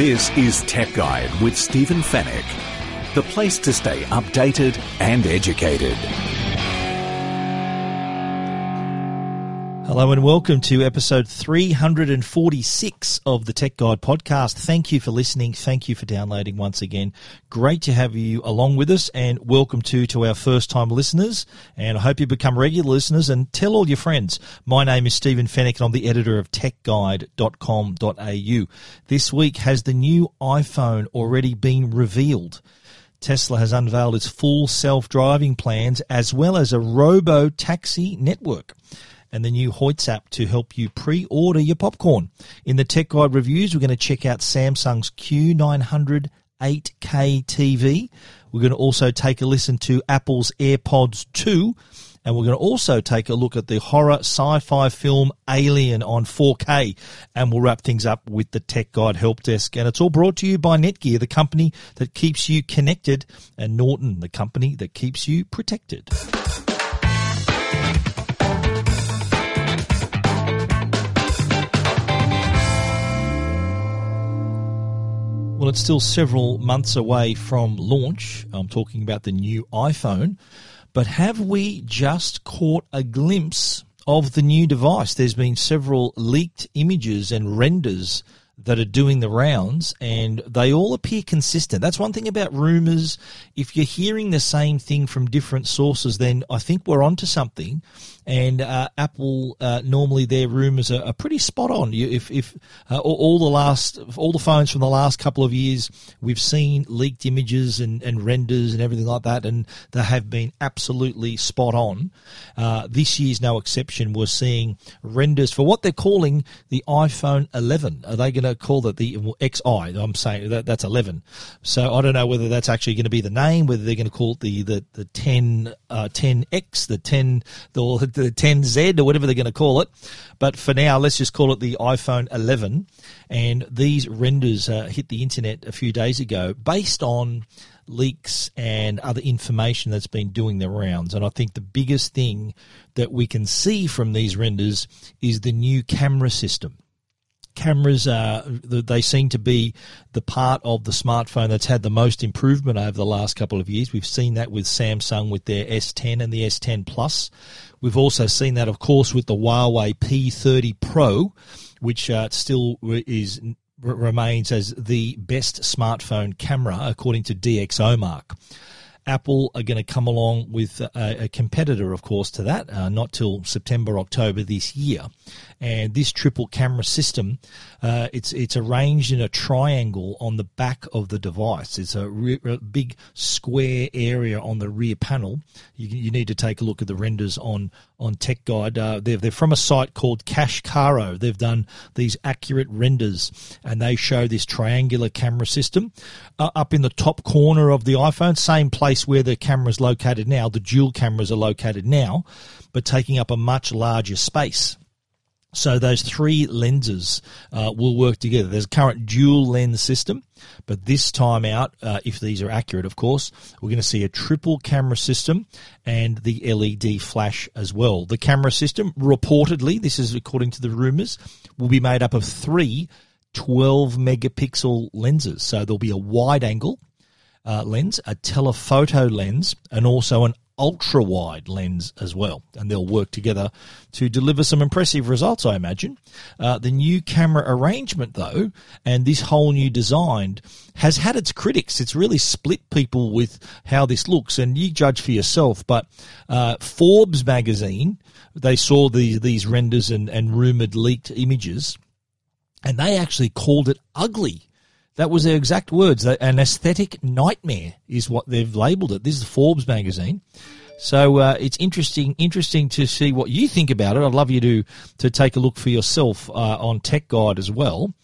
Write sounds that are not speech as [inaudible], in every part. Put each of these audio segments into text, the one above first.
This is Tech Guide with Stephen Fenech, the place to stay updated and educated. Hello and welcome to episode 346 of the Tech Guide podcast. Thank you for listening. Thank you for downloading once again. Great to have you along with us and welcome to, to our first time listeners. And I hope you become regular listeners and tell all your friends. My name is Stephen Fenech and I'm the editor of techguide.com.au. This week has the new iPhone already been revealed. Tesla has unveiled its full self-driving plans as well as a robo taxi network and the new Hoyts app to help you pre-order your popcorn. In the Tech Guide reviews, we're going to check out Samsung's Q900 8K TV. We're going to also take a listen to Apple's AirPods 2. And we're going to also take a look at the horror sci-fi film Alien on 4K. And we'll wrap things up with the Tech Guide Help Desk. And it's all brought to you by Netgear, the company that keeps you connected, and Norton, the company that keeps you protected. Well, it's still several months away from launch. I'm talking about the new iPhone. But have we just caught a glimpse of the new device? There's been several leaked images and renders that are doing the rounds and they all appear consistent. That's one thing about rumors. If you're hearing the same thing from different sources, then I think we're onto something and uh, Apple uh, normally their rumors are, are, pretty spot on. If if uh, all the last all the phones from the last couple of years, we've seen leaked images and, and renders and everything like that, and they have been absolutely spot on. Uh, this year's no exception. We're seeing renders for what they're calling the iPhone 11. Are they going to call it the well, XI? I'm saying that that's 11. So I don't know whether that's actually going to be the name, whether they're going to call it the the the 10 10X, uh, the 10 the the 10Z or whatever they're going to call it. But for now, let's just call it the iPhone 11. And these renders uh, hit the internet a few days ago based on leaks and other information that's been doing the rounds. And I think the biggest thing that we can see from these renders is the new camera system cameras uh, they seem to be the part of the smartphone that's had the most improvement over the last couple of years. We've seen that with Samsung with their S10 and the S10 Plus. We've also seen that, of course, with the Huawei P30 Pro, which uh, still is remains as the best smartphone camera according to DxOMark. Apple are going to come along with a, a competitor, of course, to that, uh, not till September, October this year. And this triple camera system, uh, it's it's arranged in a triangle on the back of the device. It's a, re- a big square area on the rear panel. You, you, need to take a look at the renders on on Tech Guide. Uh, they're, they're from a site called Cashkaro. They've done these accurate renders, and they show this triangular camera system uh, up in the top corner of the iPhone, same place where the camera is located now. The dual cameras are located now, but taking up a much larger space. So those three lenses uh, will work together. There's a current dual lens system, but this time out, uh, if these are accurate, of course, we're going to see a triple camera system and the LED flash as well. The camera system, reportedly, this is according to the rumors, will be made up of three 12 megapixel lenses. So there'll be a wide angle uh, lens, a telephoto lens, and also an ultra wide lens as well, and they'll work together to deliver some impressive results, I imagine. Uh, the new camera arrangement, though, and this whole new design has had its critics. It's really split people with how this looks, and you judge for yourself. But uh, Forbes magazine, they saw the, these renders and, and rumored leaked images, and they actually called it ugly. That was their exact words. An aesthetic nightmare is what they've labelled it. This is the Forbes magazine. So uh, it's interesting, interesting to see what you think about it. I'd love you to to take a look for yourself uh, on Tech Guide as well.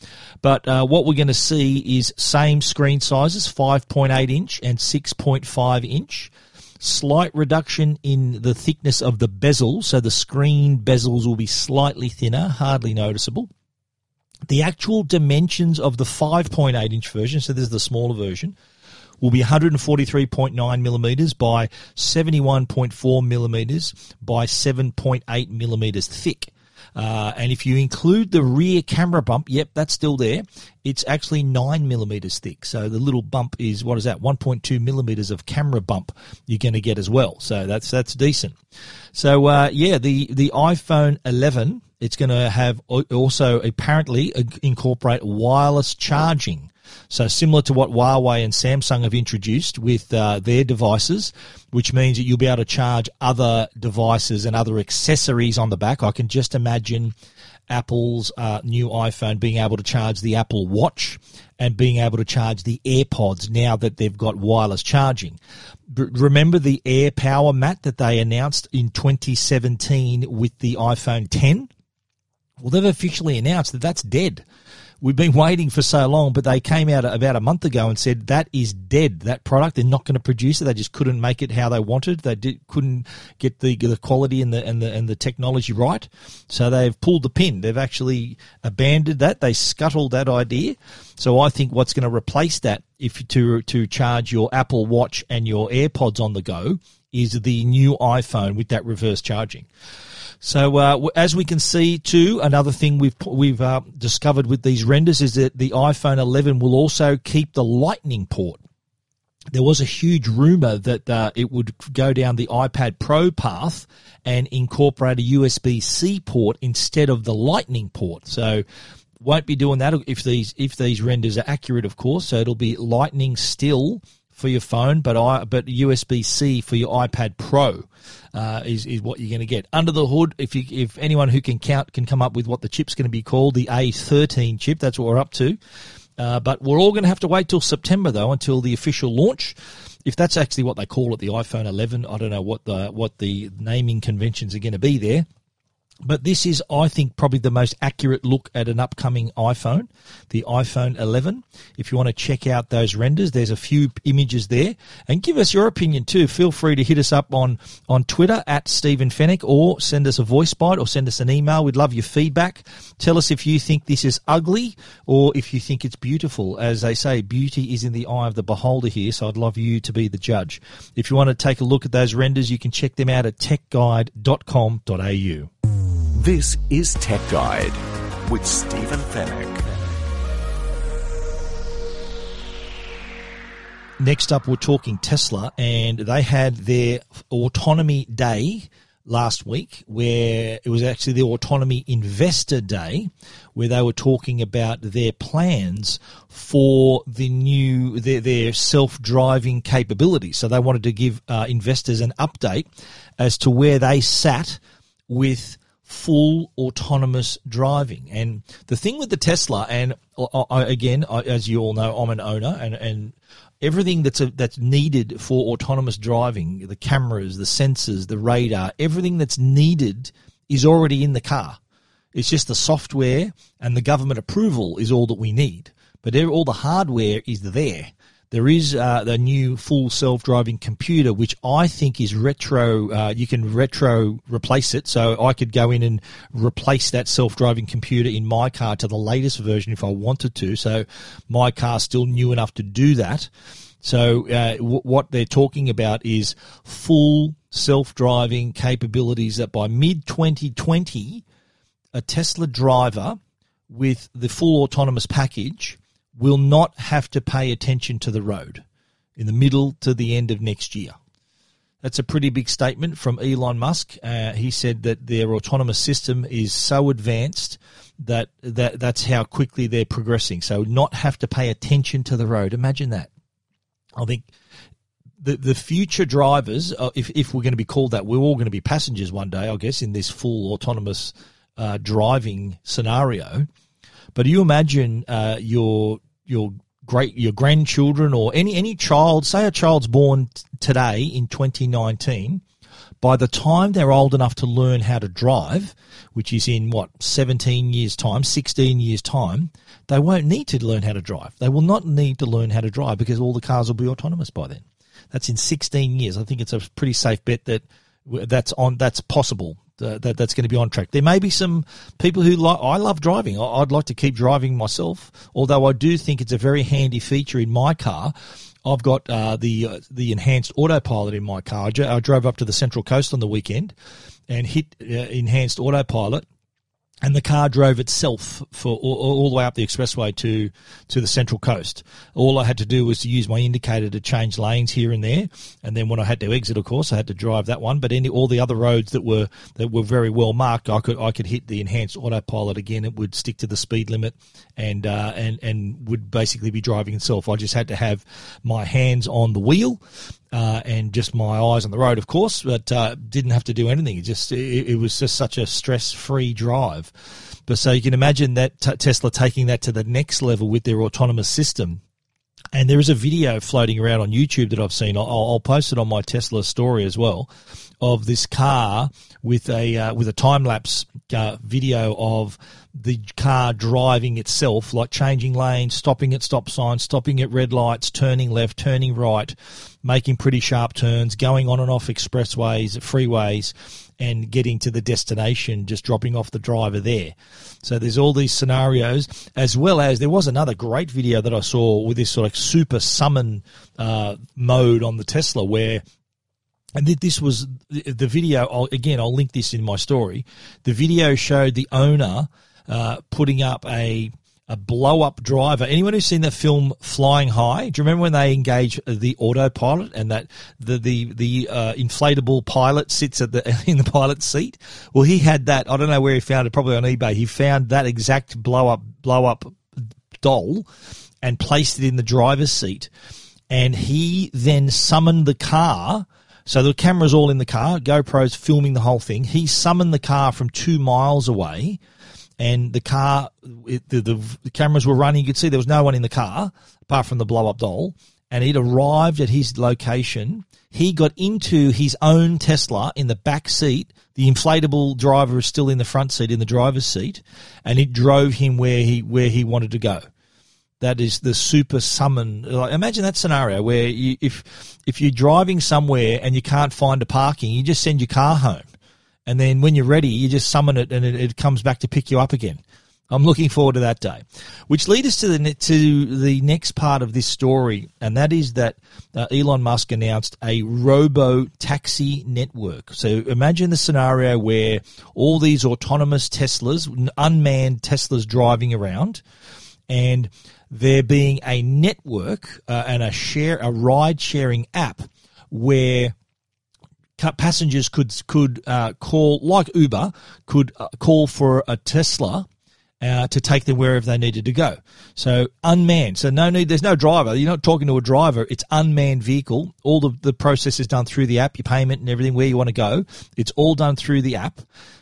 But uh, what we're going to see is same screen sizes, 5.8 inch and 6.5 inch. Slight reduction in the thickness of the bezel, so the screen bezels will be slightly thinner, hardly noticeable the actual dimensions of the 5.8 inch version, so this is the smaller version, will be 143.9 millimeters by 71.4 millimeters by 7.8 millimeters thick. Uh, and if you include the rear camera bump, yep, that's still there. It's actually nine millimeters thick. So the little bump is what is that? 1.2 millimeters of camera bump you're going to get as well. So that's that's decent. So uh, yeah, the the iPhone 11 it's going to have also apparently incorporate wireless charging. So similar to what Huawei and Samsung have introduced with uh, their devices, which means that you'll be able to charge other devices and other accessories on the back. I can just imagine Apple's uh, new iPhone being able to charge the Apple Watch and being able to charge the AirPods now that they've got wireless charging. B- remember the AirPower mat that they announced in 2017 with the iPhone 10? Well, they've officially announced that that's dead. We've been waiting for so long, but they came out about a month ago and said that is dead. That product, they're not going to produce it. They just couldn't make it how they wanted. They did, couldn't get the the quality and the and the and the technology right. So they've pulled the pin. They've actually abandoned that. They scuttled that idea. So I think what's going to replace that, if to to charge your Apple Watch and your AirPods on the go, is the new iPhone with that reverse charging. So uh, as we can see too, another thing we've we've uh, discovered with these renders is that the iPhone 11 will also keep the Lightning port. There was a huge rumor that uh, it would go down the iPad Pro path and incorporate a USB C port instead of the Lightning port. So won't be doing that if these if these renders are accurate, of course. So it'll be Lightning still for your phone, but I but USB C for your iPad Pro uh, is is what you're going to get under the hood. If you if anyone who can count can come up with what the chip's going to be called, the A13 chip, that's what we're up to. Uh, but we're all going to have to wait till September though until the official launch. If that's actually what they call it, the iPhone 11, I don't know what the what the naming conventions are going to be there. But this is, I think, probably the most accurate look at an upcoming iPhone, the iPhone 11. If you want to check out those renders, there's a few images there. And give us your opinion too. Feel free to hit us up on, on Twitter at Stephen Fenech or send us a voice bite or send us an email. We'd love your feedback. Tell us if you think this is ugly or if you think it's beautiful. As they say, beauty is in the eye of the beholder here, so I'd love you to be the judge. If you want to take a look at those renders, you can check them out at techguide.com.au. This is Tech Guide with Stephen Fenech. Next up, we're talking Tesla, and they had their autonomy day last week, where it was actually the Autonomy Investor Day, where they were talking about their plans for the new their, their self-driving capability So they wanted to give uh, investors an update as to where they sat with full autonomous driving. And the thing with the Tesla, and I, again, I, as you all know, I'm an owner, and, and everything that's a, that's needed for autonomous driving, the cameras, the sensors, the radar, everything that's needed is already in the car. It's just the software and the government approval is all that we need. But all the hardware is there. There is uh, the new full self-driving computer, which I think is retro. Uh, you can retro replace it, so I could go in and replace that self-driving computer in my car to the latest version if I wanted to. So my car's still new enough to do that. So uh, w- what they're talking about is full self-driving capabilities that by mid 2020, a Tesla driver with the full autonomous package will not have to pay attention to the road in the middle to the end of next year. That's a pretty big statement from Elon Musk. Uh, he said that their autonomous system is so advanced that, that that's how quickly they're progressing. So not have to pay attention to the road. Imagine that. I think the the future drivers, uh, if if we're going to be called that, we're all going to be passengers one day, I guess, in this full autonomous uh, driving scenario. But do you imagine uh, your your great your grandchildren or any any child, say a child's born t- today in 2019, by the time they're old enough to learn how to drive, which is in what 17 years time, 16 years time, they won't need to learn how to drive. They will not need to learn how to drive because all the cars will be autonomous by then. That's in 16 years. I think it's a pretty safe bet that that's on that's possible uh, that that's going to be on track. There may be some people who like. I love driving. I, would like to keep driving myself, although I do think it's a very handy feature in my car. I've got uh, the uh, the enhanced autopilot in my car. I, drove up to the Central Coast on the weekend and hit uh, enhanced autopilot and the car drove itself for all, all, the way up the expressway to to the central coast. All I had to do was to use my indicator to change lanes here and there, and then when I had to exit, of course, I had to drive that one. But any all the other roads that were that were very well marked, I could I could hit the enhanced autopilot again. It would stick to the speed limit, and uh, and and would basically be driving itself. I just had to have my hands on the wheel uh, and just my eyes on the road, of course, but uh, didn't have to do anything. It just it, it was just such a stress-free drive. But so you can imagine that t- Tesla taking that to the next level with their autonomous system. And there is a video floating around on YouTube that I've seen. I'll, I'll post it on my Tesla story as well, of this car with a uh, with a time lapse uh, video of the car driving itself, like changing lanes, stopping at stop signs, stopping at red lights, turning left, turning right, making pretty sharp turns, going on and off expressways, freeways, and getting to the destination, just dropping off the driver there. So there's all these scenarios, as well as there was another great video that I saw with this sort of super summon uh, mode on the Tesla where and this was the video. Again, I'll link this in my story. The video showed the owner uh, putting up a a blow up driver. Anyone who's seen the film Flying High, do you remember when they engage the autopilot and that the the the uh, inflatable pilot sits at the [laughs] in the pilot's seat? Well, he had that. I don't know where he found it. Probably on eBay. He found that exact blow up blow up doll and placed it in the driver's seat. And he then summoned the car. So the camera's all in the car. GoPro's filming the whole thing. He summoned the car from two miles away and the car, it, the, the, the cameras were running. You could see there was no one in the car apart from the blow up doll. And it arrived at his location. He got into his own Tesla in the back seat. The inflatable driver is still in the front seat in the driver's seat, and it drove him where he where he wanted to go. That is the super summon. Like, imagine that scenario where you, if if you're driving somewhere and you can't find a parking, you just send your car home and then when you're ready, you just summon it and it, it comes back to pick you up again. I'm looking forward to that day, which leads us to the to the next part of this story, and that is that uh, Elon Musk announced a robo taxi network. So imagine the scenario where all these autonomous Teslas, unmanned Teslas, driving around, and there being a network uh, and a share a ride sharing app where passengers could could uh, call like Uber could uh, call for a Tesla uh, to take them wherever they needed to go. So unmanned. So no need. There's no driver. You're not talking to a driver. It's unmanned vehicle. All the the process is done through the app. Your payment and everything where you want to go. It's all done through the app.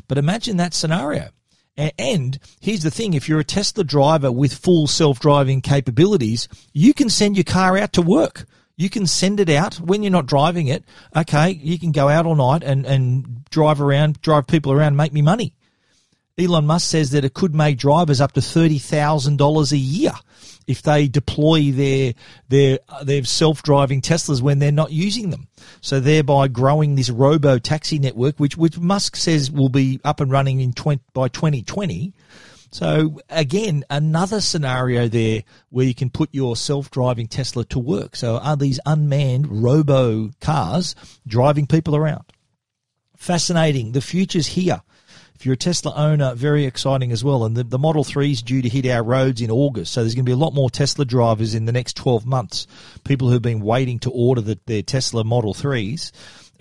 But imagine that scenario. And here's the thing if you're a Tesla driver with full self driving capabilities, you can send your car out to work. You can send it out when you're not driving it. Okay, you can go out all night and, and drive around, drive people around, make me money. Elon Musk says that it could make drivers up to thirty thousand dollars a year if they deploy their their their self driving Teslas when they're not using them. So thereby growing this robo taxi network, which which Musk says will be up and running in 20, by twenty twenty. So again, another scenario there where you can put your self-driving Tesla to work. So are these unmanned robo cars driving people around? Fascinating. The future's here. If you're a Tesla owner, very exciting as well. And the, the Model 3 is due to hit our roads in August. So there's going to be a lot more Tesla drivers in the next 12 months. People who've been waiting to order the, their Tesla Model 3s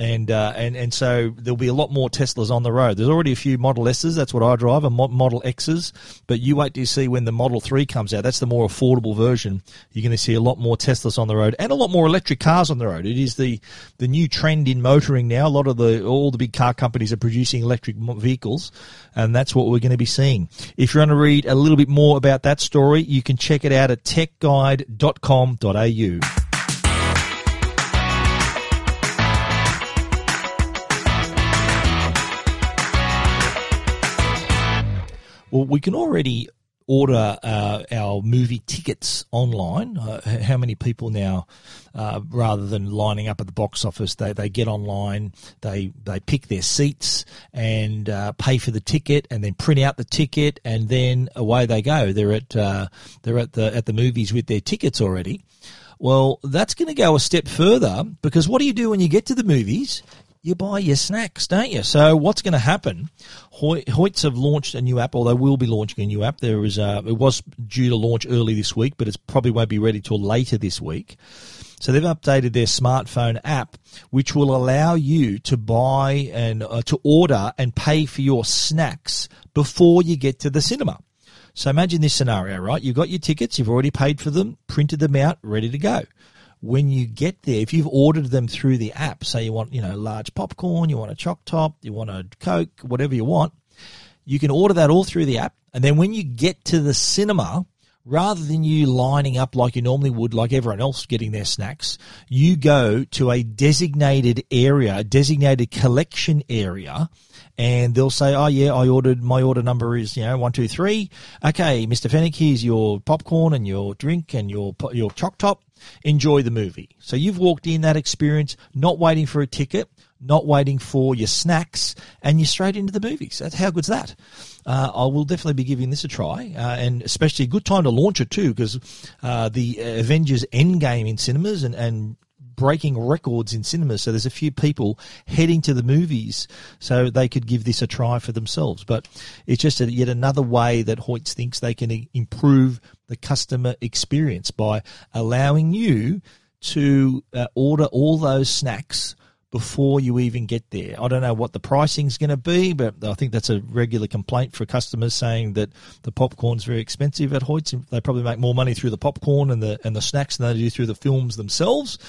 and uh, and and so there'll be a lot more Teslas on the road. There's already a few Model S's. That's what I drive, and Model X's. But you wait to see when the Model Three comes out. That's the more affordable version. You're going to see a lot more Teslas on the road and a lot more electric cars on the road. It is the the new trend in motoring now. A lot of the all the big car companies are producing electric vehicles, and that's what we're going to be seeing. If you want to read a little bit more about that story, you can check it out at techguide.com.au. Well, we can already order uh, our movie tickets online. Uh, how many people now, uh, rather than lining up at the box office, they, they get online, they they pick their seats and uh, pay for the ticket, and then print out the ticket, and then away they go. They're at uh, they're at the at the movies with their tickets already. Well, that's going to go a step further because what do you do when you get to the movies? You buy your snacks, don't you? So what's going to happen? Hoyts have launched a new app, or they will be launching a new app. There is a, it was due to launch early this week, but it probably won't be ready till later this week. So they've updated their smartphone app, which will allow you to buy and uh, to order and pay for your snacks before you get to the cinema. So imagine this scenario, right? You've got your tickets, you've already paid for them, printed them out, ready to go. When you get there, if you've ordered them through the app, say you want, you know, large popcorn, you want a choc top, you want a Coke, whatever you want, you can order that all through the app. And then when you get to the cinema, rather than you lining up like you normally would, like everyone else getting their snacks, you go to a designated area, a designated collection area, and they'll say, "Oh yeah, I ordered. My order number is you know one two three. Okay, Mister Fenech, here's your popcorn and your drink and your your choc top. Enjoy the movie." So you've walked in that experience, not waiting for a ticket not waiting for your snacks, and you're straight into the movies. That's how good's that? Uh, I will definitely be giving this a try, uh, and especially a good time to launch it too, because uh, the Avengers Endgame in cinemas and, and breaking records in cinemas. So there's a few people heading to the movies so they could give this a try for themselves. But it's just a, yet another way that Hoyts thinks they can improve the customer experience by allowing you to uh, order all those snacks before you even get there. I don't know what the pricing is going to be, but I think that's a regular complaint for customers saying that the popcorn's very expensive at Hoyts. They probably make more money through the popcorn and the and the snacks than they do through the films themselves.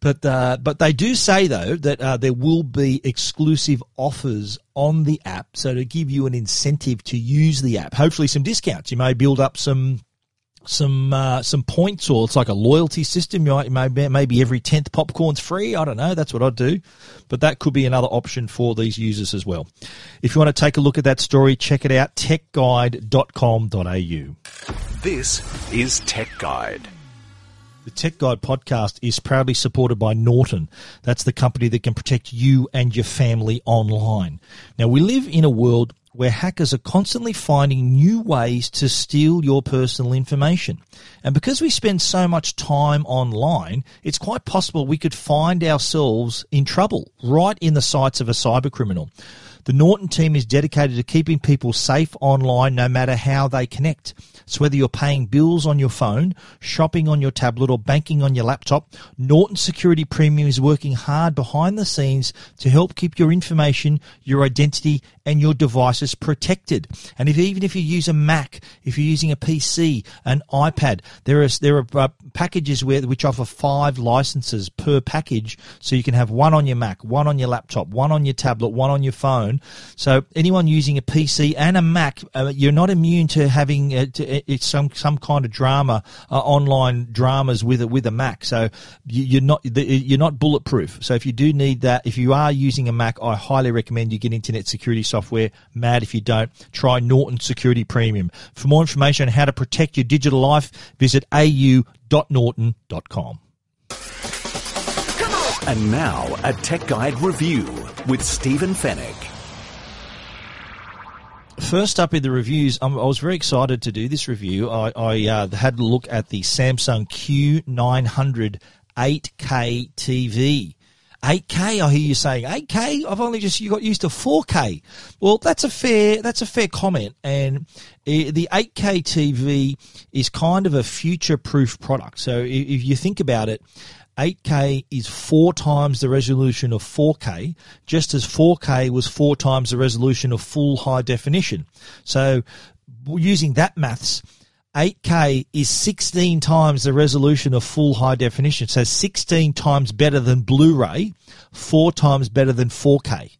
But uh, but they do say though that uh, there will be exclusive offers on the app, so to give you an incentive to use the app. Hopefully, some discounts. You may build up some some uh, some points, or it's like a loyalty system. You might, maybe maybe every tenth popcorn's free. I don't know. That's what I'd do, but that could be another option for these users as well. If you want to take a look at that story, check it out. TechGuide.com.au. This is Tech Guide. The Tech Guide podcast is proudly supported by Norton. That's the company that can protect you and your family online. Now, we live in a world where hackers are constantly finding new ways to steal your personal information. And because we spend so much time online, it's quite possible we could find ourselves in trouble right in the sights of a cyber criminal. The Norton team is dedicated to keeping people safe online no matter how they connect. So whether you're paying bills on your phone, shopping on your tablet, or banking on your laptop, Norton Security Premium is working hard behind the scenes to help keep your information, your identity, and your devices protected. And if even if you use a Mac, if you're using a PC, an iPad, there are there are uh, packages where which offer five licenses per package, so you can have one on your Mac, one on your laptop, one on your tablet, one on your phone. So anyone using a PC and a Mac, uh, you're not immune to having uh, to, uh, some some kind of drama, uh, online dramas with a, with a Mac. So you, are not you're not bulletproof. So if you do need that, if you are using a Mac, I highly recommend you get internet security software. Mad if you don't. Try Norton Security Premium. For more information on how to protect your digital life, visit au.norton.com. And now, a Tech Guide review with Stephen Fenech. First up in the reviews, um, I was very excited to do this review. I, I uh, had a look at the Samsung Q900 8K TV. 8K. I hear you saying 8K. I've only just you got used to 4K. Well, that's a fair that's a fair comment, and eh, the 8K TV is kind of a future proof product. So if you think about it. 8K is four times the resolution of 4K, just as 4K was four times the resolution of full high definition. So, using that maths, 8K is 16 times the resolution of full high definition. So 16 times better than Blu-ray, four times better than 4K.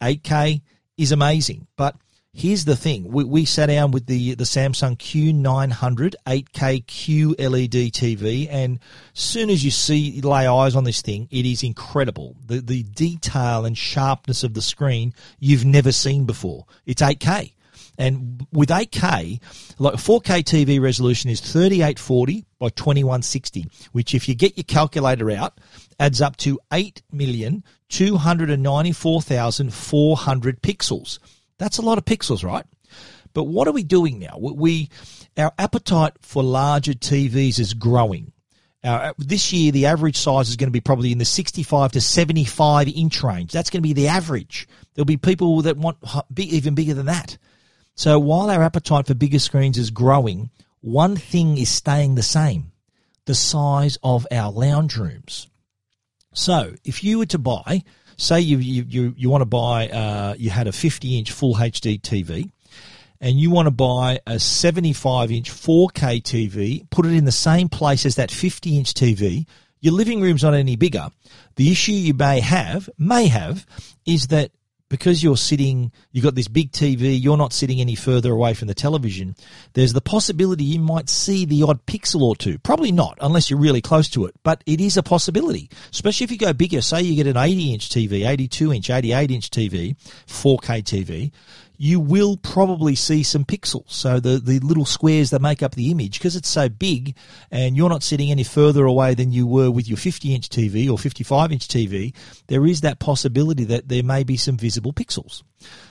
8K is amazing. But here's the thing. We, we sat down with the, the Samsung Q900 8K QLED TV and as soon as you see, lay eyes on this thing, it is incredible. The, the detail and sharpness of the screen you've never seen before. It's 8K. And with 8K, like 4K TV resolution is 3840 by 2160, which if you get your calculator out, adds up to 8,294,400 pixels. That's a lot of pixels, right? But what are we doing now? We our appetite for larger TVs is growing. Uh, this year, the average size is going to be probably in the 65 to 75 inch range. That's going to be the average. There'll be people that want even bigger than that. So while our appetite for bigger screens is growing, one thing is staying the same the size of our lounge rooms. So if you were to buy, say you, you, you, you want to buy, uh, you had a 50 inch full HD TV and you want to buy a 75 inch 4K TV, put it in the same place as that 50 inch TV, your living room's not any bigger. The issue you may have, may have, is that because you're sitting, you've got this big TV, you're not sitting any further away from the television, there's the possibility you might see the odd pixel or two. Probably not, unless you're really close to it, but it is a possibility. Especially if you go bigger, say you get an 80 inch TV, 82 inch, 88 inch TV, 4K TV, you will probably see some pixels. So the, the little squares that make up the image, because it's so big and you're not sitting any further away than you were with your 50 inch TV or 55 inch TV, there is that possibility that there may be some visible pixels.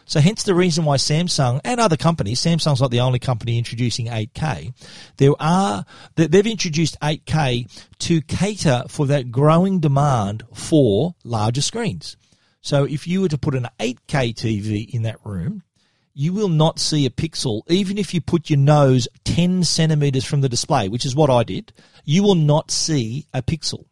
So hence the reason why Samsung and other companies, Samsung's not the only company introducing 8K. There are, they've introduced 8K to cater for that growing demand for larger screens. So if you were to put an 8K TV in that room, you will not see a pixel, even if you put your nose 10 centimeters from the display, which is what I did, you will not see a pixel.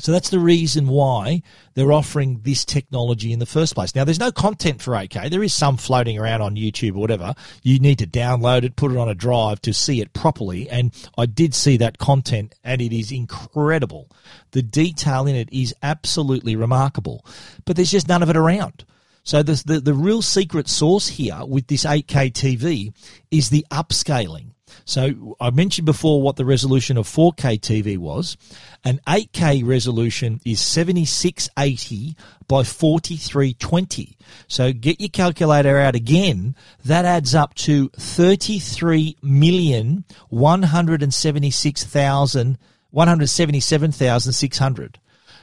So that's the reason why they're offering this technology in the first place. Now, there's no content for 8K. There is some floating around on YouTube or whatever. You need to download it, put it on a drive to see it properly. And I did see that content and it is incredible. The detail in it is absolutely remarkable, but there's just none of it around. So the, the, the real secret sauce here with this 8K TV is the upscaling. So I mentioned before what the resolution of 4K TV was. An 8K resolution is 7680 by 4320. So get your calculator out again. That adds up to 33,176,177,600.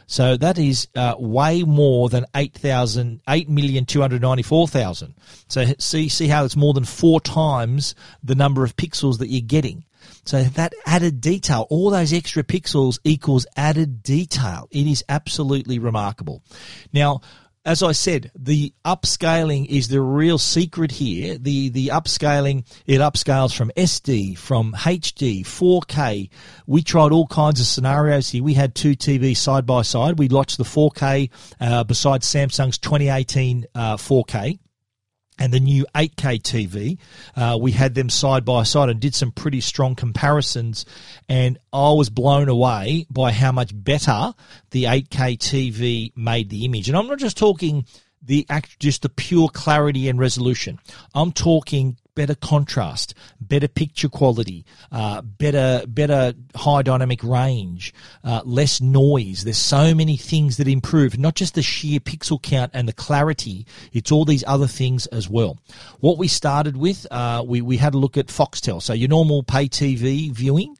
So that is uh, way more than 8,000, 8,294,000. So see, see how it's more than four times the number of pixels that you're getting. So that added detail, all those extra pixels equals added detail. It is absolutely remarkable. Now, as I said, the upscaling is the real secret here. The the upscaling it upscales from SD, from HD, 4K. We tried all kinds of scenarios here. We had two TVs side by side. We watched the 4K uh, besides Samsung's 2018 uh, 4K and the new 8K TV. Uh, we had them side by side and did some pretty strong comparisons. And I was blown away by how much better the 8K TV made the image. And I'm not just talking the act, just the pure clarity and resolution. I'm talking better contrast, better picture quality, uh, better better high dynamic range, uh, less noise. There's so many things that improve, not just the sheer pixel count and the clarity. It's all these other things as well. What we started with, uh, we we had a look at Foxtel, so your normal pay TV viewing.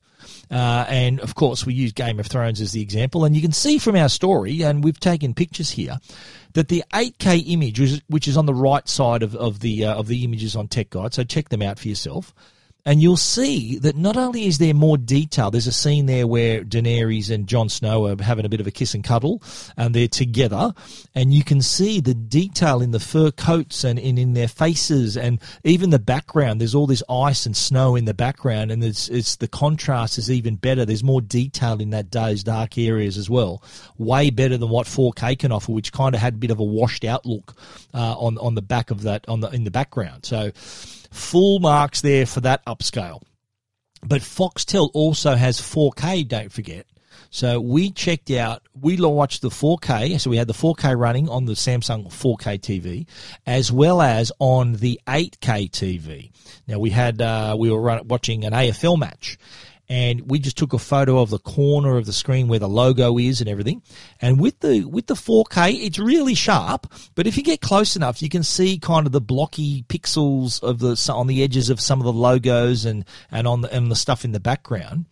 Uh, and of course, we use Game of Thrones as the example. And you can see from our story, and we've taken pictures here, that the 8K image, which is on the right side of, of the uh, of the images on Tech Guide, so check them out for yourself. And you'll see that not only is there more detail, there's a scene there where Daenerys and Jon Snow are having a bit of a kiss and cuddle, and they're together, and you can see the detail in the fur coats and in, in their faces, and even the background. There's all this ice and snow in the background, and it's, it's the contrast is even better. There's more detail in that day's dark areas as well, way better than what 4K can offer, which kind of had a bit of a washed out look uh, on on the back of that on the in the background. So Full marks there for that upscale. But Foxtel also has 4K, don't forget. So we checked out, we watched the 4K, so we had the 4K running on the Samsung 4K TV, as well as on the 8K TV. Now we had, uh, we were watching an AFL match, and we just took a photo of the corner of the screen where the logo is and everything. And with the with the 4K, it's really sharp. But if you get close enough, you can see kind of the blocky pixels of the on the edges of some of the logos and and on the, and the stuff in the background.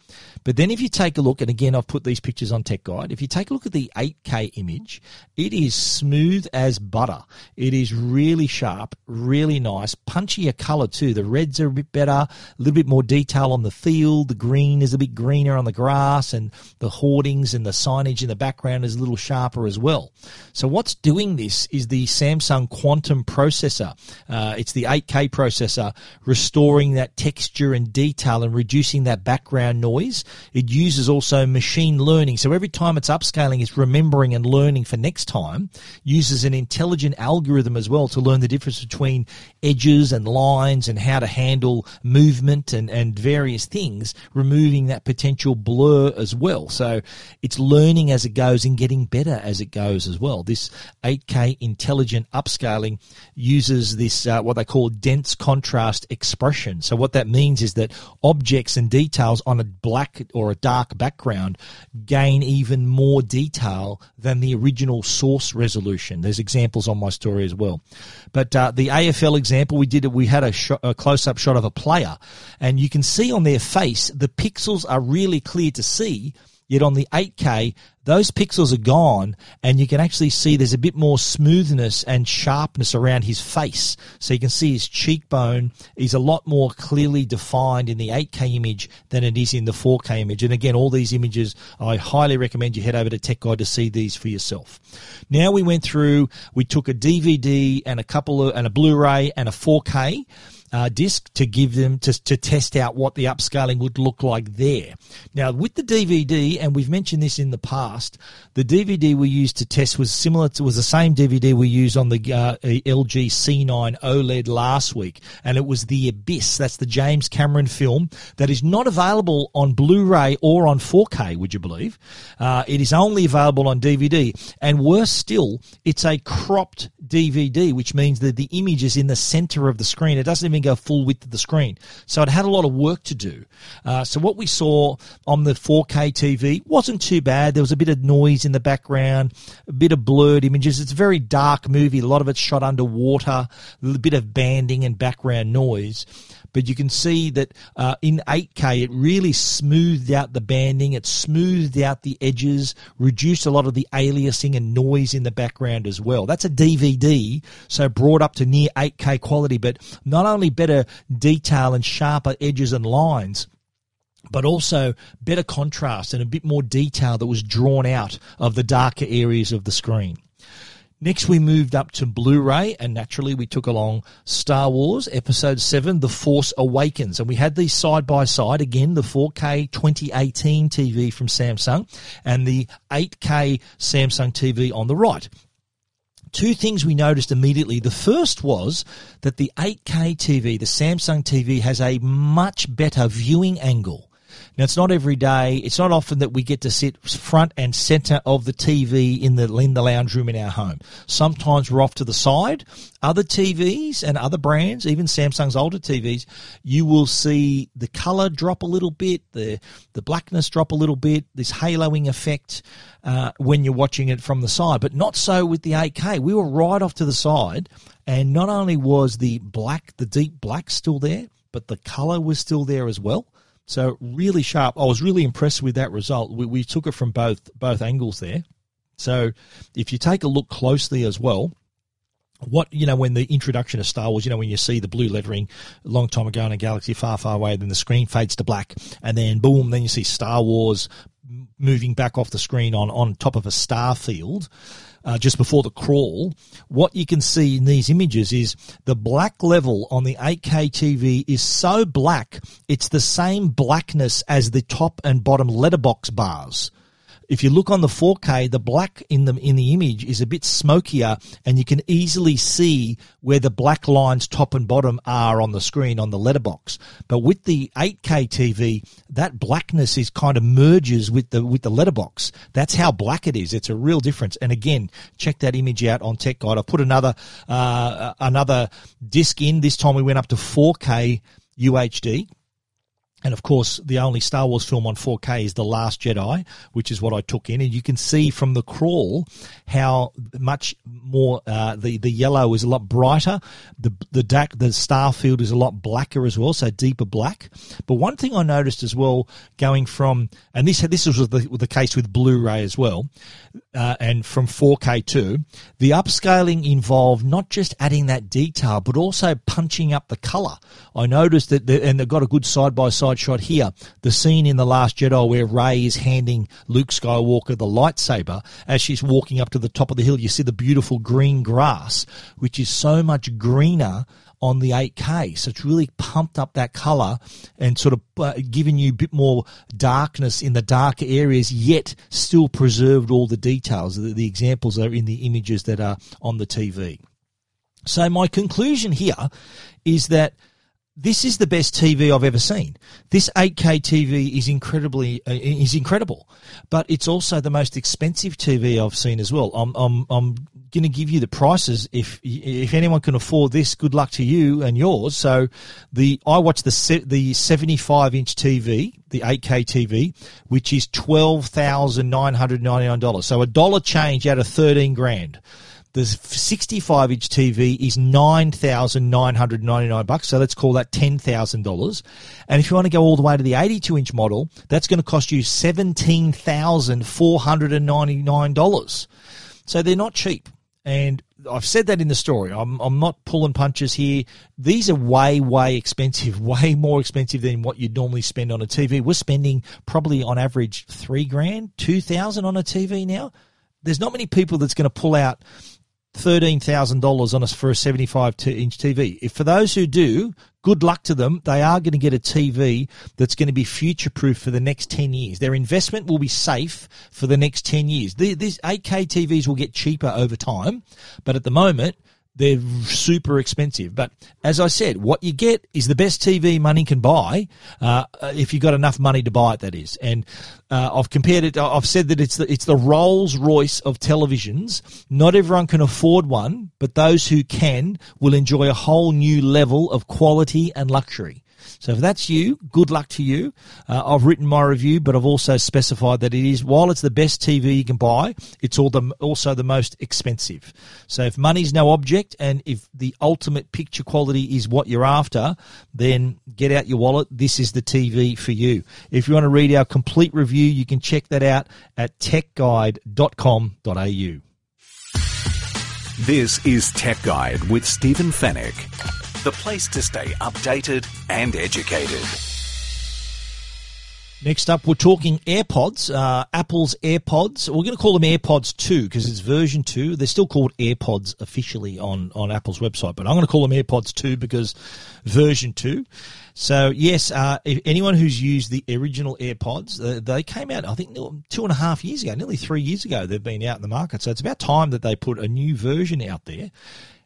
But then if you take a look, and again, I've put these pictures on Tech Guide. If you take a look at the 8K image, it is smooth as butter. It is really sharp, really nice, punchier color too. The reds are a bit better, a little bit more detail on the field, the green green is a bit greener on the grass, and the hoardings and the signage in the background is a little sharper as well. So what's doing this is the Samsung Quantum processor. Uh, it's the 8K processor, restoring that texture and detail and reducing that background noise. It uses also machine learning. So every time it's upscaling, it's remembering and learning for next time. Uses an intelligent algorithm as well to learn the difference between edges and lines and how to handle movement and, and various things, that potential blur as well. So it's learning as it goes and getting better as it goes as well. This 8K intelligent upscaling uses this, uh, what they call dense contrast expression. So what that means is that objects and details on a black or a dark background gain even more detail than the original source resolution. There's examples on my story as well. But uh, the AFL example we did, we had a, shot, a close-up shot of a player, and you can see on their face the pixels are really clear to see Yet on the 8K, those pixels are gone and you can actually see there's a bit more smoothness and sharpness around his face. So you can see his cheekbone is a lot more clearly defined in the 8K image than it is in the 4K image. And again, all these images, I highly recommend you head over to Tech Guide to see these for yourself. Now we went through, we took a DVD and a couple of, and a Blu-ray and a 4K uh, disc to give them to, to test out what the upscaling would look like there. Now, with the DVD, and we've mentioned this in the past, the DVD we used to test was similar to was the same DVD we used on the uh, LG C9 OLED last week, and it was the Abyss. That's the James Cameron film that is not available on Blu-ray or on 4K. Would you believe? Uh, it is only available on DVD, and worse still, it's a cropped DVD, which means that the image is in the center of the screen. It doesn't even go full width of the screen. So it had a lot of work to do. Uh, so what we saw on the 4K TV wasn't too bad. There was a bit of noise in the background, a bit of blurred images. It's a very dark movie. A lot of it's shot underwater, a bit of banding and background noise but you can see that uh, in 8K it really smoothed out the banding, it smoothed out the edges, reduced a lot of the aliasing and noise in the background as well. That's a DVD, so brought up to near 8K quality, but not only better detail and sharper edges and lines, but also better contrast and a bit more detail that was drawn out of the darker areas of the screen. Next, we moved up to Blu ray, and naturally, we took along Star Wars Episode 7 The Force Awakens. And we had these side by side again the 4K 2018 TV from Samsung and the 8K Samsung TV on the right two things we noticed immediately. The first was that the 8K TV, the Samsung TV, has a much better viewing angle now, it's not every day. It's not often that we get to sit front and center of the TV in the in the lounge room in our home. Sometimes we're off to the side. Other TVs and other brands, even Samsung's older TVs, you will see the color drop a little bit, the the blackness drop a little bit, this haloing effect uh, when you're watching it from the side. But not so with the 8K. We were right off to the side, and not only was the black, the deep black still there, but the color was still there as well. So really sharp. I was really impressed with that result. We, we took it from both both angles there. So if you take a look closely as well, what you know when the introduction of Star Wars, you know when you see the blue lettering a long time ago in a galaxy far, far away, then the screen fades to black, and then boom, then you see Star Wars moving back off the screen on on top of a star field uh, just before the crawl, what you can see in these images is the black level on the 8K TV is so black, it's the same blackness as the top and bottom letterbox bars if you look on the 4K, the black in the in the image is a bit smokier, and you can easily see where the black lines top and bottom are on the screen on the letterbox. But with the 8K TV, that blackness is kind of merges with the with the letterbox. That's how black it is. It's a real difference. And again, check that image out on Tech Guide. I put another uh, another disc in. This time we went up to 4K UHD and of course, the only Star Wars film on 4K is The Last Jedi, which is what I took in. And you can see from the crawl how much more uh, the the yellow is a lot brighter. The the the star field is a lot blacker as well, so deeper black. But one thing I noticed as well, going from and this this was the, the case with Blu-ray as well, uh, and from 4K too, the upscaling involved not just adding that detail, but also punching up the color. I noticed that, the, and they've got a good side by side shot here, the scene in The Last Jedi where Rey is handing Luke Skywalker the lightsaber. As she's walking up to the top of the hill, you see the beautiful green grass, which is so much greener on the 8K. So it's really pumped up that color and sort of uh, given you a bit more darkness in the darker areas, yet still preserved all the details. The, the examples are in the images that are on the TV. So my conclusion here is that this is the best TV I've ever seen. This 8K TV is incredibly uh, is incredible, but it's also the most expensive TV I've seen as well. I'm I'm I'm going to give you the prices if if anyone can afford this. Good luck to you and yours. So the I watched the the 75 inch TV, the 8K TV, which is twelve thousand nine hundred ninety nine dollars. So a dollar change out of thirteen grand. The 65 inch TV is 9,999 bucks. So let's call that $10,000. And if you want to go all the way to the 82 inch model, that's going to cost you $17,499. So they're not cheap. And I've said that in the story. I'm, I'm not pulling punches here. These are way, way expensive, [laughs] way more expensive than what you'd normally spend on a TV. We're spending probably on average three grand, two thousand on a TV now. There's not many people that's going to pull out thirteen thousand dollars on us for a seventy-five inch TV. If for those who do, good luck to them. They are going to get a TV that's going to be future-proof for the next ten years. Their investment will be safe for the next ten years. These eight K TVs will get cheaper over time, but at the moment they're super expensive. But as I said, what you get is the best TV money can buy, uh, if you've got enough money to buy it. That is, and uh, I've compared it. I've said that it's the it's the Rolls Royce of televisions. Not everyone can afford one, but those who can will enjoy a whole new level of quality and luxury. So if that's you, good luck to you. Uh, I've written my review, but I've also specified that it is, while it's the best TV you can buy, it's all the, also the most expensive. So if money's no object and if the ultimate picture quality is what you're after, then get out your wallet. This is the TV for you. If you want to read our complete review, you can check that out at techguide.com.au. This is Tech Guide with Stephen Fenech the place to stay updated and educated. Next up, we're talking AirPods, uh, Apple's AirPods. We're going to call them AirPods 2 because it's version 2. They're still called AirPods officially on, on Apple's website, but I'm going to call them AirPods 2 because version 2. So, yes, uh, anyone who's used the original AirPods, uh, they came out, I think, two and a half years ago, nearly three years ago, they've been out in the market. So it's about time that they put a new version out there.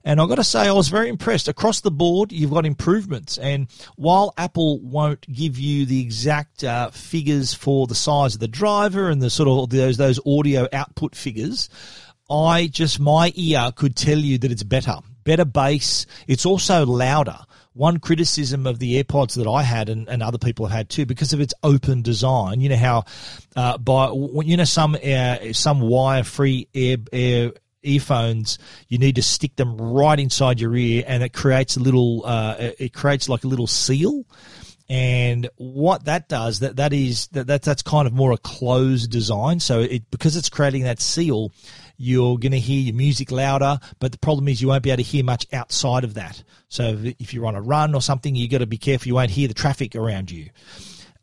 And I've got to say, I was very impressed. Across the board, you've got improvements. And while Apple won't give you the exact uh, figures for the size of the driver and the sort of those those audio output figures, I just my ear could tell you that it's better, better bass. It's also louder. One criticism of the AirPods that I had and, and other people have had too, because of its open design. You know how, uh, by you know some uh, some wire free air air earphones, you need to stick them right inside your ear, and it creates a little. Uh, it creates like a little seal. And what that does, that that is that, that that's kind of more a closed design. So it because it's creating that seal, you're going to hear your music louder. But the problem is you won't be able to hear much outside of that. So if you're on a run or something, you got to be careful you won't hear the traffic around you.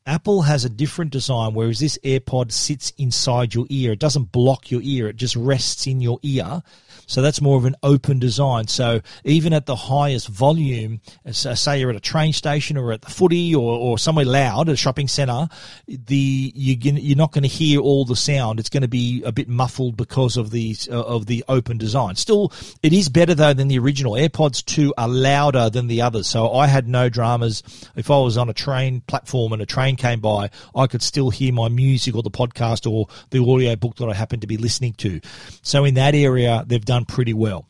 Apple has a different design, whereas this AirPod sits inside your ear. It doesn't block your ear, it just rests in your ear. So that's more of an open design. So even at the highest volume, say you're at a train station or at the footy or, or somewhere loud a shopping centre, the you, you're not going to hear all the sound. It's going to be a bit muffled because of the uh, of the open design. Still, it is better though than the original. AirPods 2 are louder than the others. So I had no dramas. If I was on a train platform and a train came by, I could still hear my music or the podcast or the audio book that I happened to be listening to. So in that area, they've done done pretty well.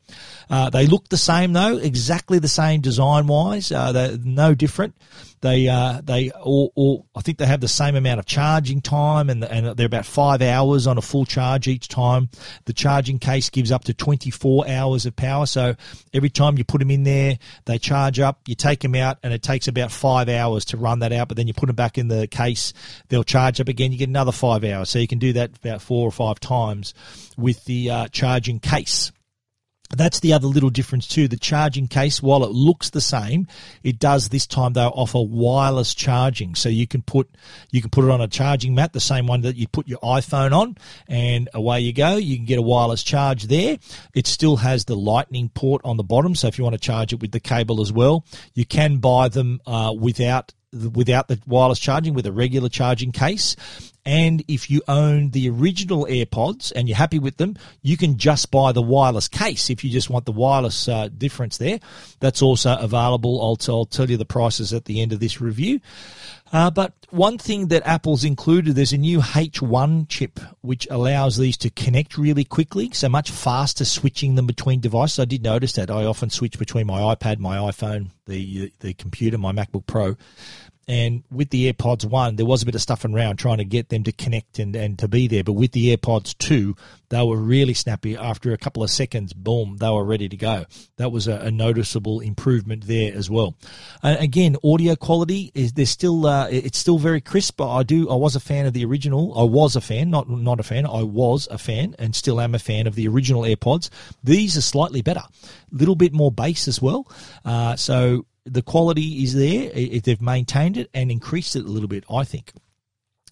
Uh, they look the same though, exactly the same design wise. Uh, they're no different. They uh, they all, I think they have the same amount of charging time, and and they're about five hours on a full charge each time. The charging case gives up to 24 hours of power, so every time you put them in there, they charge up. You take them out, and it takes about five hours to run that out. But then you put them back in the case, they'll charge up again. You get another five hours, so you can do that about four or five times with the uh, charging case. That's the other little difference too. The charging case, while it looks the same, it does this time though offer wireless charging. So you can put you can put it on a charging mat, the same one that you put your iPhone on, and away you go. You can get a wireless charge there. It still has the lightning port on the bottom, so if you want to charge it with the cable as well, you can buy them uh, without without the wireless charging with a regular charging case. And if you own the original AirPods and you're happy with them, you can just buy the wireless case if you just want the wireless uh, difference there. That's also available. I'll, t- I'll tell you the prices at the end of this review. Uh, but one thing that Apple's included, there's a new H1 chip which allows these to connect really quickly, so much faster switching them between devices. I did notice that I often switch between my iPad, my iPhone, the the computer, my MacBook Pro. And with the AirPods 1, there was a bit of stuff around trying to get them to connect and, and to be there. But with the AirPods 2, they were really snappy. After a couple of seconds, boom, they were ready to go. That was a, a noticeable improvement there as well. And again, audio quality is there's still uh, it's still very crisp. But I do I was a fan of the original. I was a fan, not not a fan. I was a fan and still am a fan of the original AirPods. These are slightly better, a little bit more bass as well. Uh, so the quality is there. They've maintained it and increased it a little bit, I think.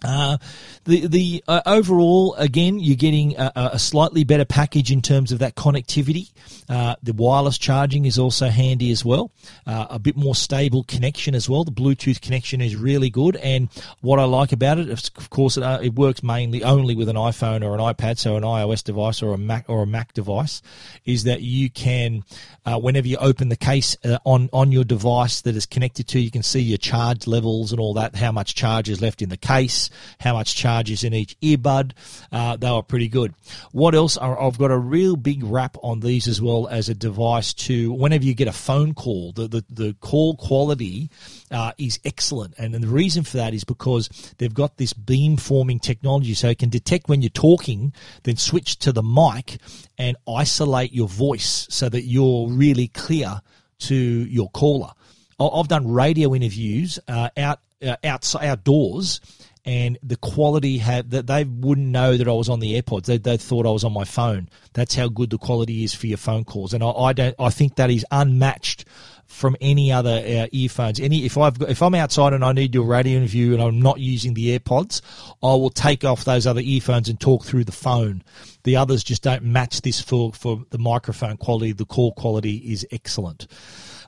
Uh, the the uh, overall, again, you're getting a, a, slightly better package in terms of that connectivity. Uh, the wireless charging is also handy as well. Uh, a bit more stable connection as well. The Bluetooth connection is really good, and what I like about it, of course, it, uh, it works mainly only with an iPhone or an iPad, so an iOS device or a Mac or a Mac device, is that you can, uh, whenever you open the case on on your device that is connected to, you can see your charge levels and all that, how much charge is left in the case how much charge is in each earbud. Uh, they were pretty good. What else? I've got a real big wrap on these as well as a device to whenever you get a phone call, the, the, the call quality uh, is excellent. And the reason for that is because they've got this beam forming technology so it can detect when you're talking, then switch to the mic and isolate your voice so that you're really clear to your caller. I've done radio interviews uh, out uh, outside outdoors and the quality had that they wouldn't know that I was on the AirPods. They, they thought I was on my phone. That's how good the quality is for your phone calls, and I, I don't. I think that is unmatched from any other uh, earphones. Any if I've got, if I'm outside and I need a radio interview and I'm not using the AirPods, I will take off those other earphones and talk through the phone. The others just don't match this for for the microphone quality. The call quality is excellent.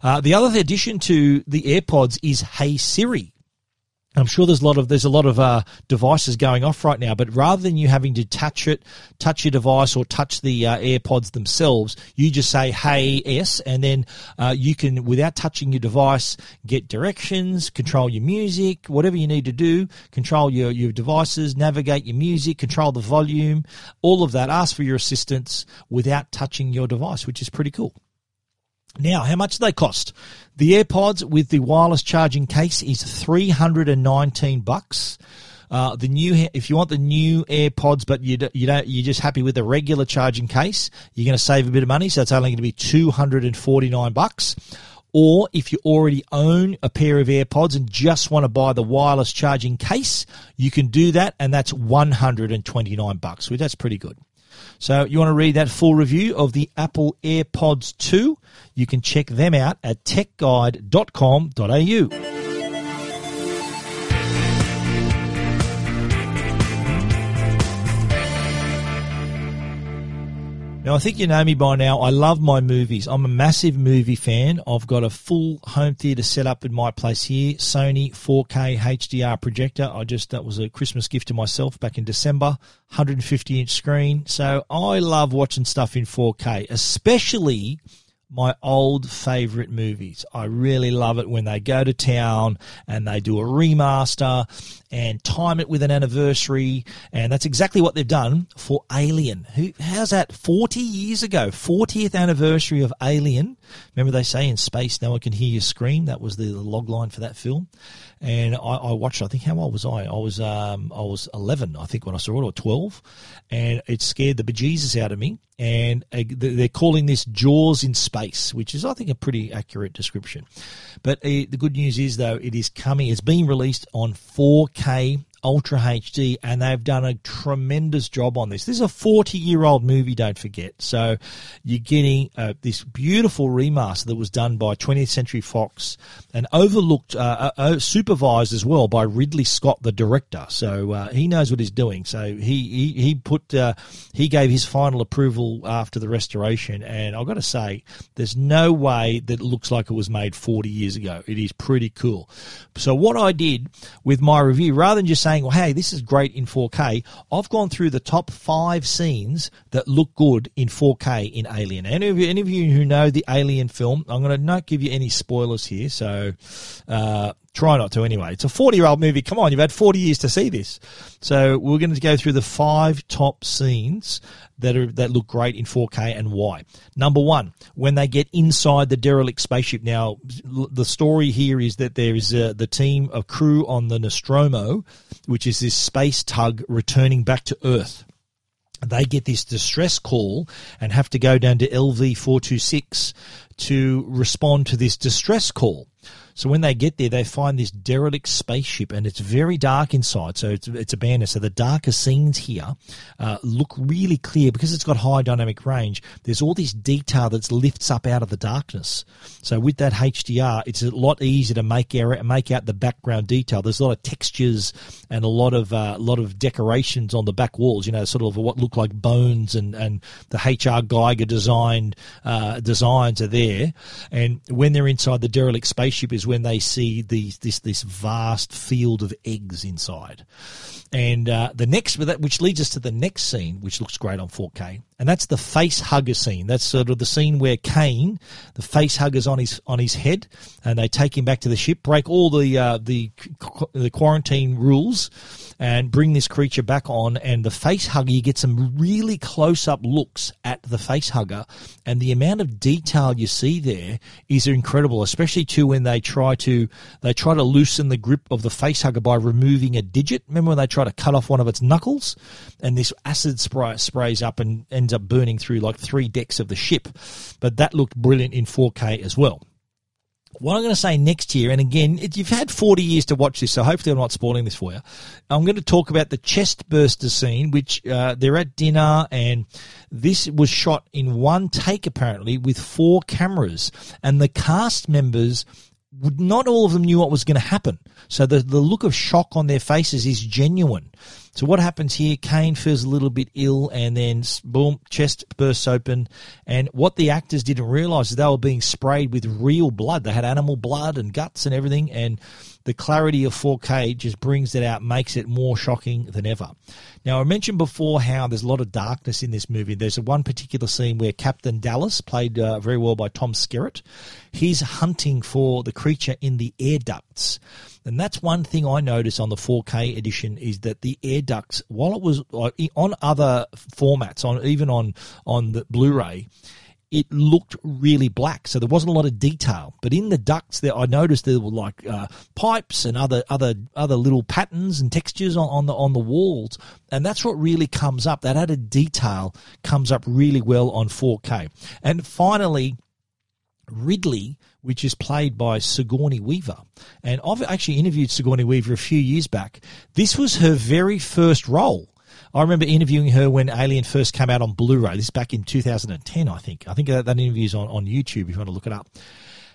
Uh, the other addition to the AirPods is Hey Siri. I'm sure there's a lot of there's a lot of uh, devices going off right now, but rather than you having to touch it, touch your device or touch the uh, AirPods themselves, you just say "Hey S," and then uh, you can, without touching your device, get directions, control your music, whatever you need to do, control your your devices, navigate your music, control the volume, all of that. Ask for your assistance without touching your device, which is pretty cool. Now, how much do they cost? The AirPods with the wireless charging case is 319 bucks. Uh, the new, if you want the new AirPods, but you you don't, you're just happy with the regular charging case, you're going to save a bit of money. So it's only going to be 249 bucks. Or if you already own a pair of AirPods and just want to buy the wireless charging case, you can do that, and that's 129 bucks. Which that's pretty good. So you want to read that full review of the Apple AirPods 2? You can check them out at techguide.com.au. Now, I think you know me by now. I love my movies. I'm a massive movie fan. I've got a full home theater set up in my place here. Sony 4K HDR projector. I just, that was a Christmas gift to myself back in December. 150 inch screen. So I love watching stuff in 4K, especially my old favorite movies. I really love it when they go to town and they do a remaster and time it with an anniversary. And that's exactly what they've done for Alien. Who, how's that? 40 years ago, 40th anniversary of Alien. Remember they say in space, no one can hear you scream. That was the log line for that film. And I, I watched, I think, how old was I? I was, um, I was 11, I think, when I saw it, or 12. And it scared the bejesus out of me. And uh, they're calling this Jaws in space, which is, I think, a pretty accurate description. But uh, the good news is, though, it is coming. It's being released on 4K Ultra HD, and they've done a tremendous job on this. This is a 40 year old movie, don't forget. So you're getting uh, this beautiful remaster that was done by 20th Century Fox and overlooked, uh, uh, uh, supervised as well by Ridley Scott, the director. So uh, he knows what he's doing. So he he, he put uh, he gave his final approval after the restoration, and I've got to say, there's no way that it looks like it was made 40 years ago. It is pretty cool. So what I did with my review, rather than just saying, well, hey, this is great in 4K, I've gone through the top five scenes that look good in 4K in Alien. Any of you, any of you who know the Alien film, I'm going to not give you any spoilers here, so uh, try not to anyway. It's a 40 year old movie. Come on, you've had 40 years to see this. So we're going to go through the five top scenes that are that look great in 4K and why. Number one, when they get inside the derelict spaceship. Now, the story here is that there is uh, the team of crew on the Nostromo, which is this space tug returning back to Earth they get this distress call and have to go down to LV 426 to respond to this distress call. So when they get there, they find this derelict spaceship, and it's very dark inside. So it's, it's abandoned. So the darker scenes here uh, look really clear because it's got high dynamic range. There's all this detail that lifts up out of the darkness. So with that HDR, it's a lot easier to make out, make out the background detail. There's a lot of textures and a lot of uh, lot of decorations on the back walls. You know, sort of what look like bones and and the H.R. Geiger designed uh, designs are there. And when they're inside the derelict spaceship, is when they see these this this vast field of eggs inside. And uh, the next, which leads us to the next scene, which looks great on 4K, and that's the face hugger scene. That's sort of the scene where Kane, the face hugger's on his on his head, and they take him back to the ship, break all the uh, the the quarantine rules, and bring this creature back on. And the face hugger, you get some really close up looks at the face hugger, and the amount of detail you see there is incredible. Especially too when they try to they try to loosen the grip of the face hugger by removing a digit. Remember when they try to cut off one of its knuckles, and this acid spray sprays up and ends up burning through like three decks of the ship. But that looked brilliant in 4K as well. What I'm going to say next year, and again, you've had 40 years to watch this, so hopefully I'm not spoiling this for you. I'm going to talk about the chest burster scene, which uh, they're at dinner, and this was shot in one take apparently with four cameras, and the cast members would not all of them knew what was going to happen. So the the look of shock on their faces is genuine. So what happens here? Kane feels a little bit ill, and then boom, chest bursts open. And what the actors didn't realize is they were being sprayed with real blood. They had animal blood and guts and everything, and the clarity of 4K just brings it out, makes it more shocking than ever. Now, I mentioned before how there's a lot of darkness in this movie. There's one particular scene where Captain Dallas, played uh, very well by Tom Skerritt, he's hunting for the creature in the air ducts. And that's one thing I noticed on the 4K edition is that the air ducts, while it was on other formats, on even on on the Blu-ray, it looked really black, so there wasn't a lot of detail. But in the ducts, there I noticed there were like uh, pipes and other other other little patterns and textures on, on the on the walls, and that's what really comes up. That added detail comes up really well on 4K. And finally, Ripley, which is played by Sigourney Weaver. And I've actually interviewed Sigourney Weaver a few years back. This was her very first role. I remember interviewing her when Alien first came out on Blu-ray. This is back in 2010, I think. I think that, that interview's on, on YouTube if you want to look it up.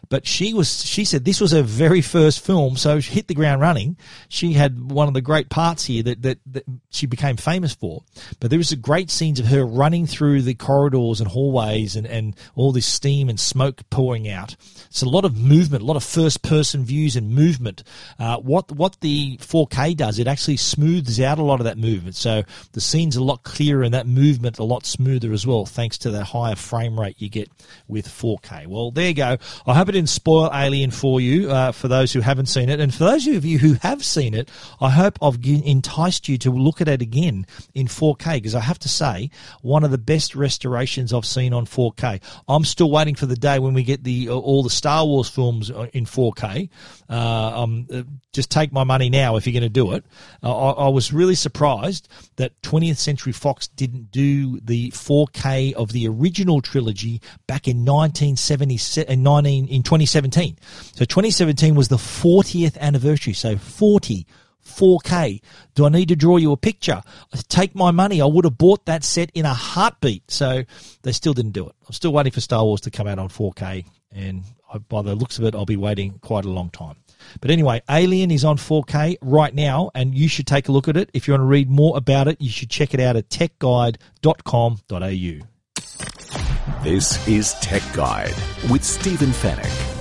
But she was, she said this was her very first film, so she hit the ground running. She had one of the great parts here that, that, that she became famous for. But there was a great scenes of her running through the corridors and hallways and, and all this steam and smoke pouring out. It's a lot of movement, a lot of first person views and movement. Uh, what, what the 4K does, it actually smooths out a lot of that movement. So the scene's a lot clearer and that movement a lot smoother as well, thanks to the higher frame rate you get with 4K. Well, there you go. I hope it didn't spoil Alien for you, uh, for those who haven't seen it. And for those of you who have seen it, I hope I've enticed you to look at it again in 4K because I have to say, one of the best restorations I've seen on 4K. I'm still waiting for the day when we get the uh, all the Star Wars films uh, in 4K. Uh, um, uh, just take my money now if you're going to do it. Uh, I, I, was really surprised that 20th Century Fox didn't do the 4K of the original trilogy back in 1977, 19, in 2017. So 2017 was the 40th anniversary. So 40 4K. Do I need to draw you a picture? Take my money. I would have bought that set in a heartbeat. So they still didn't do it. I'm still waiting for Star Wars to come out on 4K. And by the looks of it, I'll be waiting quite a long time. But anyway, Alien is on 4K right now, and you should take a look at it. If you want to read more about it, you should check it out at techguide.com.au. This is Tech Guide with Stephen Fenech.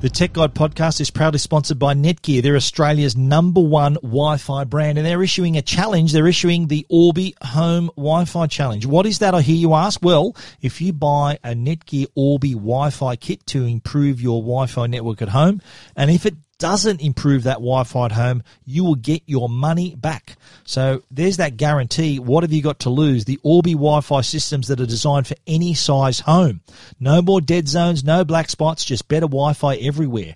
The Tech Guide podcast is proudly sponsored by Netgear. They're Australia's number one Wi-Fi brand, and they're issuing a challenge. They're issuing the Orbi Home Wi-Fi Challenge. What is that? I hear you ask. Well, if you buy a Netgear Orbi Wi-Fi kit to improve your Wi-Fi network at home, and if it doesn't improve that Wi-Fi at home, you will get your money back. So there's that guarantee. What have you got to lose? The Orbi Wi-Fi systems that are designed for any size home. No more dead zones, no black spots, just better Wi-Fi everywhere.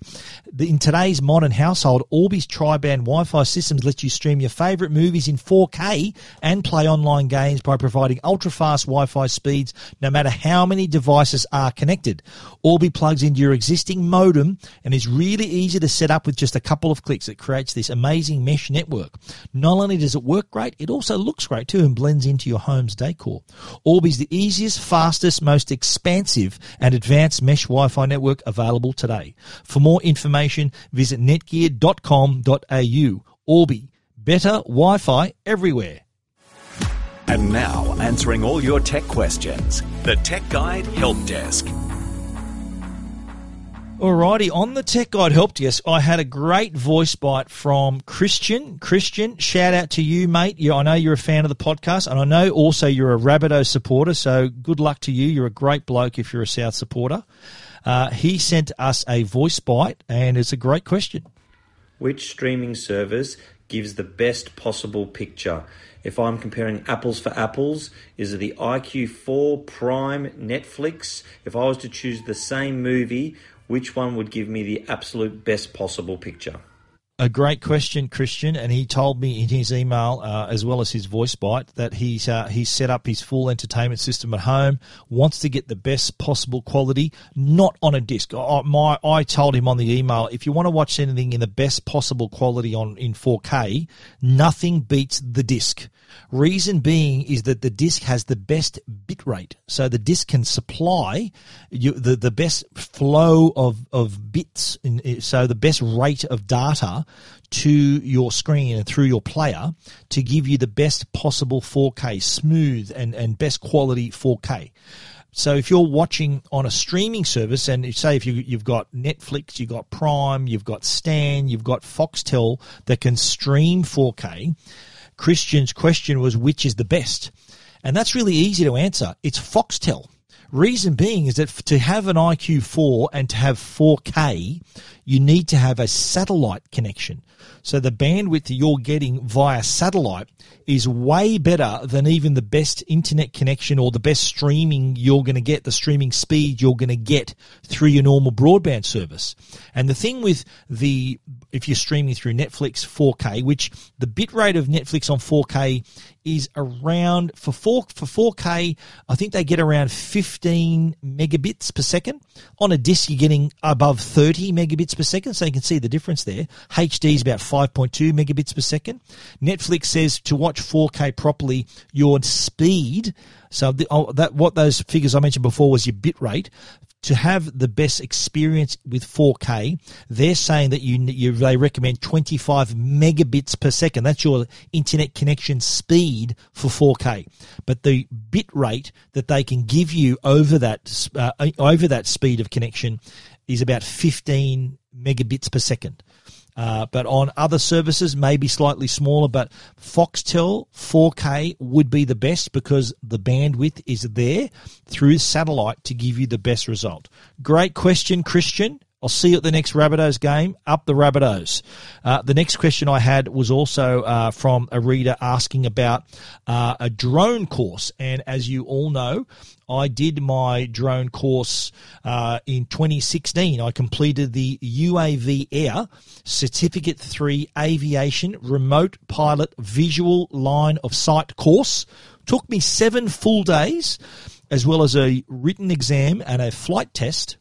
In today's modern household, Orbi's tri-band Wi-Fi systems let you stream your favorite movies in 4K and play online games by providing ultra-fast Wi-Fi speeds no matter how many devices are connected. Orbi plugs into your existing modem and is really easy to set up with just a couple of clicks. It creates this amazing mesh network. Not only does it work great, it also looks great too and blends into your home's decor. Orbi's the easiest, fastest, most expansive and advanced mesh Wi-Fi network available today. For more information, visit netgear.com.au. Orbi, better Wi-Fi everywhere. And now, answering all your tech questions, the Tech Guide Help Desk. Alrighty, on the Tech Guide Help Desk, I had a great voice bite from Christian. Christian, shout out to you, mate. I know you're a fan of the podcast, and I know also you're a Rabbitoh supporter, so good luck to you. You're a great bloke if you're a South supporter. Uh, he sent us a voice bite, and it's a great question. Which streaming service gives the best possible picture? If I'm comparing apples for apples, is it the iQ4 Prime Netflix? If I was to choose the same movie, which one would give me the absolute best possible picture? A great question, Christian, and he told me in his email uh, as well as his voice bite that he's uh, he's set up his full entertainment system at home, wants to get the best possible quality, not on a disc. I, my I told him on the email if you want to watch anything in the best possible quality on in 4K, nothing beats the disc. Reason being is that the disk has the best bit rate. So the disk can supply you, the, the best flow of, of bits, in, so the best rate of data to your screen and through your player to give you the best possible 4K, smooth and, and best quality 4K. So if you're watching on a streaming service, and say if you, you've got Netflix, you've got Prime, you've got Stan, you've got Foxtel that can stream 4K, Christian's question was which is the best? And that's really easy to answer. It's Foxtel. Reason being is that to have an iQ4 and to have 4K, you need to have a satellite connection. So the bandwidth you're getting via satellite is way better than even the best internet connection or the best streaming you're going to get, the streaming speed you're going to get through your normal broadband service. And the thing with the, if you're streaming through Netflix 4K, which the bitrate of Netflix on 4K is around for four for 4K. I think they get around 15 megabits per second. On a disc, you're getting above 30 megabits per second, so you can see the difference there. HD is about 5.2 megabits per second. Netflix says to watch 4K properly, your speed. So the, oh, that what those figures I mentioned before was your bit rate to have the best experience with 4K, they're saying that you, you they recommend 25 megabits per second. That's your internet connection speed for 4K. But the bit rate that they can give you over that uh, over that speed of connection is about 15 megabits per second. Uh, but on other services, maybe slightly smaller. But Foxtel 4K would be the best because the bandwidth is there through satellite to give you the best result. Great question, Christian. I'll see you at the next Rabbitohs game. Up the Rabbitohs. Uh, the next question I had was also uh, from a reader asking about uh, a drone course. And as you all know, I did my drone course uh, in 2016. I completed the UAV Air Certificate 3 Aviation Remote Pilot Visual Line of Sight course. Took me seven full days, as well as a written exam and a flight test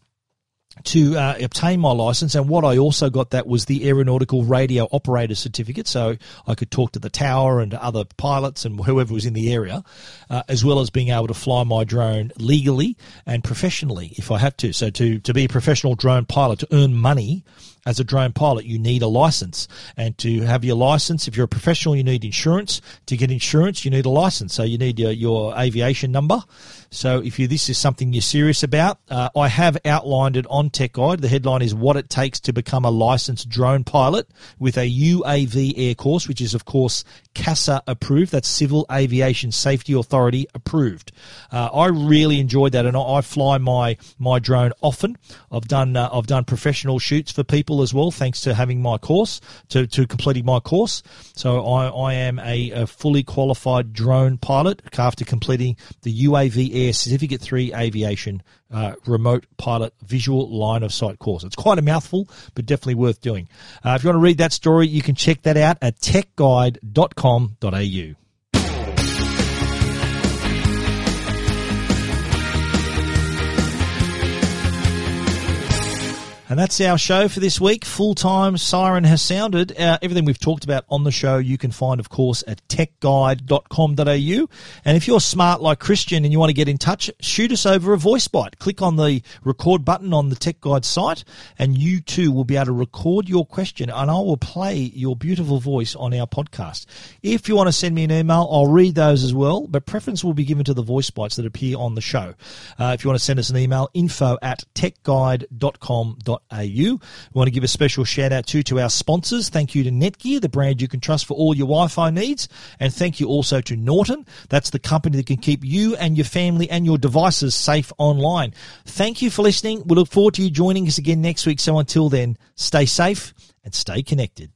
to uh, obtain my license. And what I also got that was the aeronautical radio operator certificate, so I could talk to the tower and other pilots and whoever was in the area, uh, as well as being able to fly my drone legally and professionally if I have to. So to to be a professional drone pilot to earn money as a drone pilot, you need a license. And to have your license, if you're a professional, you need insurance. To get insurance, you need a license. So you need your, your aviation number. So if you, this is something you're serious about, uh, I have outlined it on Tech Guide. The headline is what it takes to become a licensed drone pilot with a UAV air course, which is of course CASA approved. That's Civil Aviation Safety Authority approved. Uh, I really enjoyed that, and I, fly my my drone often. I've done uh, I've done professional shoots for people as well, thanks to having my course to, to completing my course. So I, I am a, a fully qualified drone pilot after completing the UAV Air Certificate Three Aviation uh, remote pilot visual line of sight course. It's quite a mouthful, but definitely worth doing. Uh, if you want to read that story, you can check that out at techguide.com.au. And that's our show for this week. Full time siren has sounded. Uh, everything we've talked about on the show, you can find, of course, at techguide.com.au. And if you're smart like Christian and you want to get in touch, shoot us over a voice bite. Click on the record button on the Tech Guide site, and you too will be able to record your question, and I will play your beautiful voice on our podcast. If you want to send me an email, I'll read those as well, but preference will be given to the voice bites that appear on the show. Uh, if you want to send us an email, info at techguide.com.au we want to give a special shout out too to our sponsors. Thank you to Netgear, the brand you can trust for all your Wi-Fi needs. And thank you also to Norton. That's the company that can keep you and your family and your devices safe online. Thank you for listening. We look forward to you joining us again next week. So until then, stay safe and stay connected.